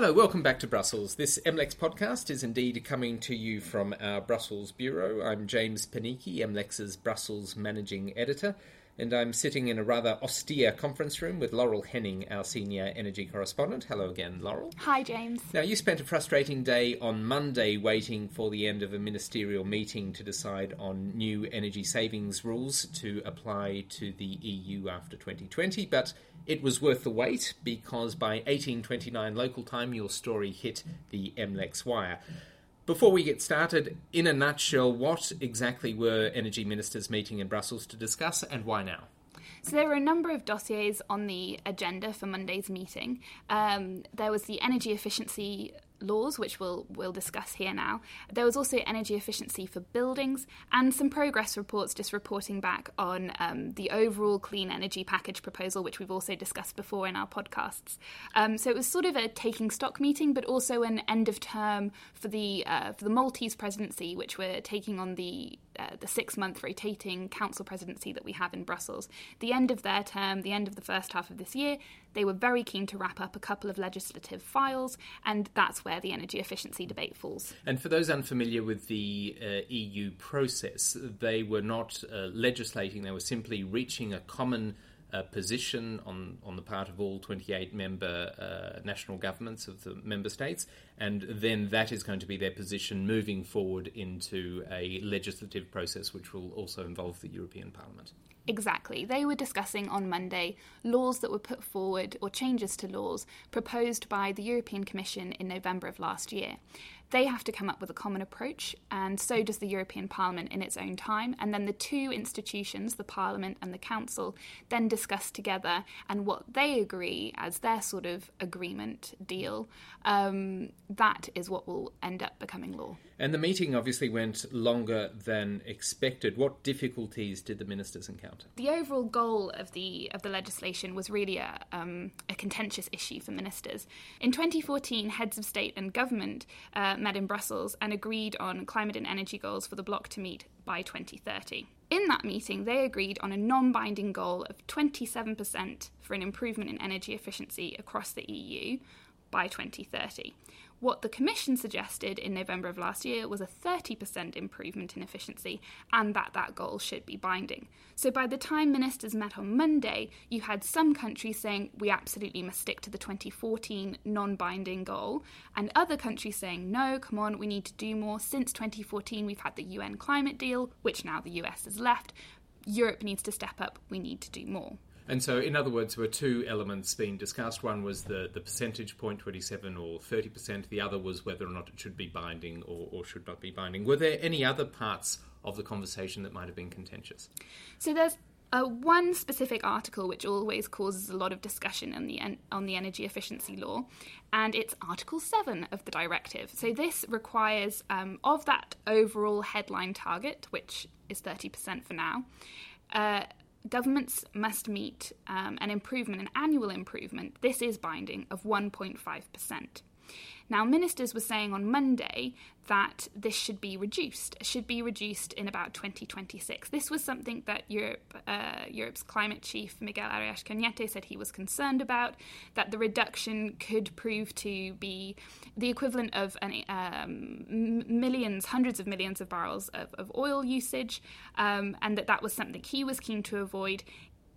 Hello, welcome back to Brussels. This MLEX podcast is indeed coming to you from our Brussels bureau. I'm James Panichi, MLEX's Brussels managing editor and I'm sitting in a rather austere conference room with Laurel Henning, our senior energy correspondent. Hello again, Laurel. Hi, James. Now, you spent a frustrating day on Monday waiting for the end of a ministerial meeting to decide on new energy savings rules to apply to the EU after 2020, but it was worth the wait because by 1829 local time, your story hit the MLEX wire. Before we get started, in a nutshell, what exactly were energy ministers meeting in Brussels to discuss and why now? So there were a number of dossiers on the agenda for Monday's meeting. Um, there was the energy efficiency laws, which we'll, we'll discuss here now. There was also energy efficiency for buildings and some progress reports just reporting back on um, the overall clean energy package proposal, which we've also discussed before in our podcasts. Um, so it was sort of a taking stock meeting, but also an end of term for the uh, for the Maltese presidency, which we're taking on the uh, the six month rotating council presidency that we have in Brussels. The end of their term, the end of the first half of this year, they were very keen to wrap up a couple of legislative files, and that's where the energy efficiency debate falls. And for those unfamiliar with the uh, EU process, they were not uh, legislating, they were simply reaching a common uh, position on, on the part of all 28 member uh, national governments of the member states, and then that is going to be their position moving forward into a legislative process which will also involve the European Parliament. Exactly. They were discussing on Monday laws that were put forward or changes to laws proposed by the European Commission in November of last year. They have to come up with a common approach, and so does the European Parliament in its own time. And then the two institutions, the Parliament and the Council, then discuss together, and what they agree as their sort of agreement deal, um, that is what will end up becoming law. And the meeting obviously went longer than expected. What difficulties did the ministers encounter? The overall goal of the of the legislation was really a, um, a contentious issue for ministers. In 2014, heads of state and government uh, met in Brussels and agreed on climate and energy goals for the bloc to meet by 2030. In that meeting, they agreed on a non binding goal of 27% for an improvement in energy efficiency across the EU by 2030. What the Commission suggested in November of last year was a 30% improvement in efficiency and that that goal should be binding. So by the time ministers met on Monday, you had some countries saying we absolutely must stick to the 2014 non binding goal, and other countries saying no, come on, we need to do more. Since 2014, we've had the UN climate deal, which now the US has left. Europe needs to step up, we need to do more. And so, in other words, there were two elements being discussed. One was the, the percentage point, 27 or 30%. The other was whether or not it should be binding or, or should not be binding. Were there any other parts of the conversation that might have been contentious? So, there's uh, one specific article which always causes a lot of discussion on the en- on the energy efficiency law, and it's Article Seven of the directive. So this requires um, of that overall headline target, which is thirty percent for now. Uh, governments must meet um, an improvement, an annual improvement, this is binding, of 1.5%. Now, ministers were saying on Monday that this should be reduced, should be reduced in about 2026. This was something that Europe, uh, Europe's climate chief Miguel Arias Cañete said he was concerned about, that the reduction could prove to be the equivalent of an, um, millions, hundreds of millions of barrels of, of oil usage, um, and that that was something he was keen to avoid.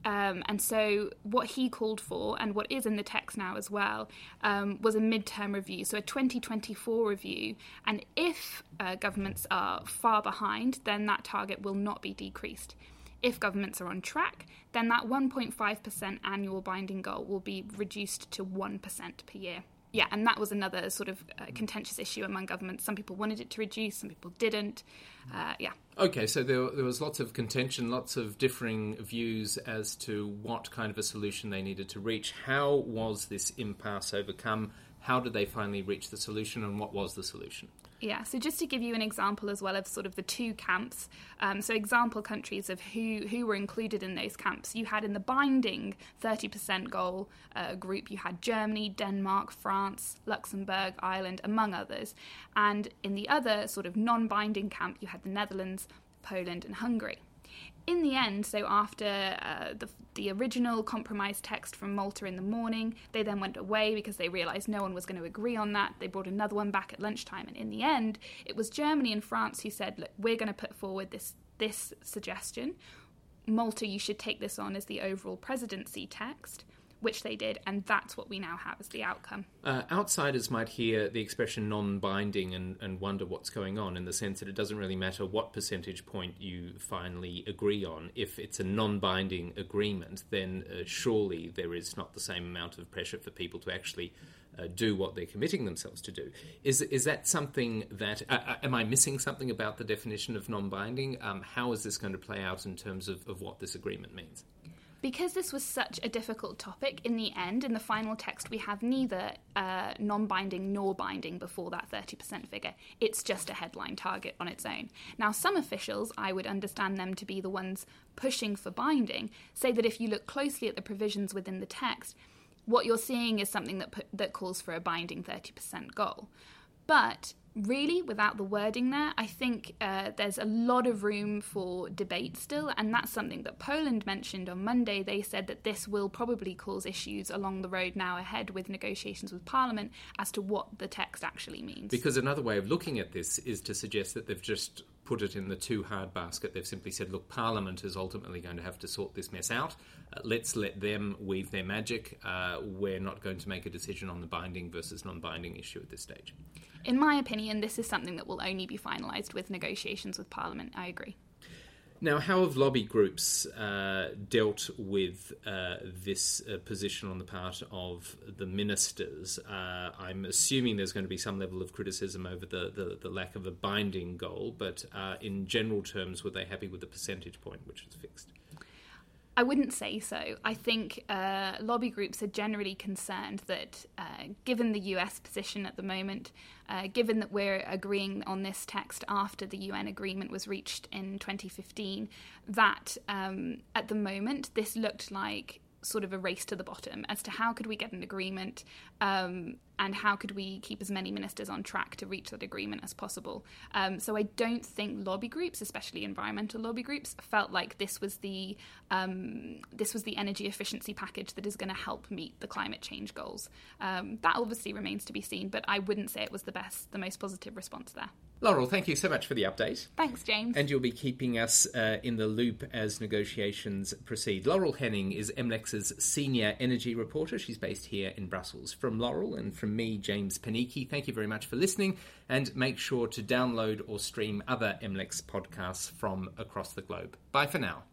Um, and so, what he called for, and what is in the text now as well, um, was a midterm review, so a 2024 review. And if uh, governments are far behind, then that target will not be decreased. If governments are on track, then that 1.5% annual binding goal will be reduced to 1% per year yeah, and that was another sort of uh, contentious issue among governments. Some people wanted it to reduce, some people didn't. Uh, yeah. Okay, so there, there was lots of contention, lots of differing views as to what kind of a solution they needed to reach. How was this impasse overcome? How did they finally reach the solution, and what was the solution? Yeah, so just to give you an example as well of sort of the two camps, um, so example countries of who, who were included in those camps. You had in the binding 30% goal uh, group, you had Germany, Denmark, France, Luxembourg, Ireland, among others. And in the other sort of non binding camp, you had the Netherlands, Poland, and Hungary. In the end, so after uh, the, the original compromise text from Malta in the morning, they then went away because they realised no one was going to agree on that. They brought another one back at lunchtime, and in the end, it was Germany and France who said, "Look, we're going to put forward this this suggestion. Malta, you should take this on as the overall presidency text." Which they did, and that's what we now have as the outcome. Uh, outsiders might hear the expression non binding and, and wonder what's going on in the sense that it doesn't really matter what percentage point you finally agree on. If it's a non binding agreement, then uh, surely there is not the same amount of pressure for people to actually. Uh, do what they're committing themselves to do. Is is that something that uh, uh, am I missing something about the definition of non-binding? Um, how is this going to play out in terms of, of what this agreement means? Because this was such a difficult topic, in the end, in the final text, we have neither uh, non binding nor binding before that 30% figure. It's just a headline target on its own. Now, some officials, I would understand them to be the ones pushing for binding, say that if you look closely at the provisions within the text, what you're seeing is something that, that calls for a binding 30% goal. But really, without the wording there, I think uh, there's a lot of room for debate still, and that's something that Poland mentioned on Monday. They said that this will probably cause issues along the road now ahead with negotiations with Parliament as to what the text actually means. Because another way of looking at this is to suggest that they've just put it in the too hard basket. They've simply said, look, Parliament is ultimately going to have to sort this mess out. Uh, let's let them weave their magic. Uh, we're not going to make a decision on the binding versus non binding issue at this stage. In my opinion, this is something that will only be finalised with negotiations with Parliament. I agree. Now, how have lobby groups uh, dealt with uh, this uh, position on the part of the ministers? Uh, I'm assuming there's going to be some level of criticism over the, the, the lack of a binding goal, but uh, in general terms, were they happy with the percentage point which was fixed? I wouldn't say so. I think uh, lobby groups are generally concerned that, uh, given the US position at the moment, uh, given that we're agreeing on this text after the UN agreement was reached in 2015, that um, at the moment this looked like sort of a race to the bottom as to how could we get an agreement um, and how could we keep as many ministers on track to reach that agreement as possible. Um, so I don't think lobby groups, especially environmental lobby groups, felt like this was the um, this was the energy efficiency package that is going to help meet the climate change goals. Um, that obviously remains to be seen, but I wouldn't say it was the best, the most positive response there. Laurel, thank you so much for the update. Thanks, James. And you'll be keeping us uh, in the loop as negotiations proceed. Laurel Henning is MLEX's senior energy reporter. She's based here in Brussels. From Laurel and from me, James Panichi, thank you very much for listening. And make sure to download or stream other MLEX podcasts from across the globe. Bye for now.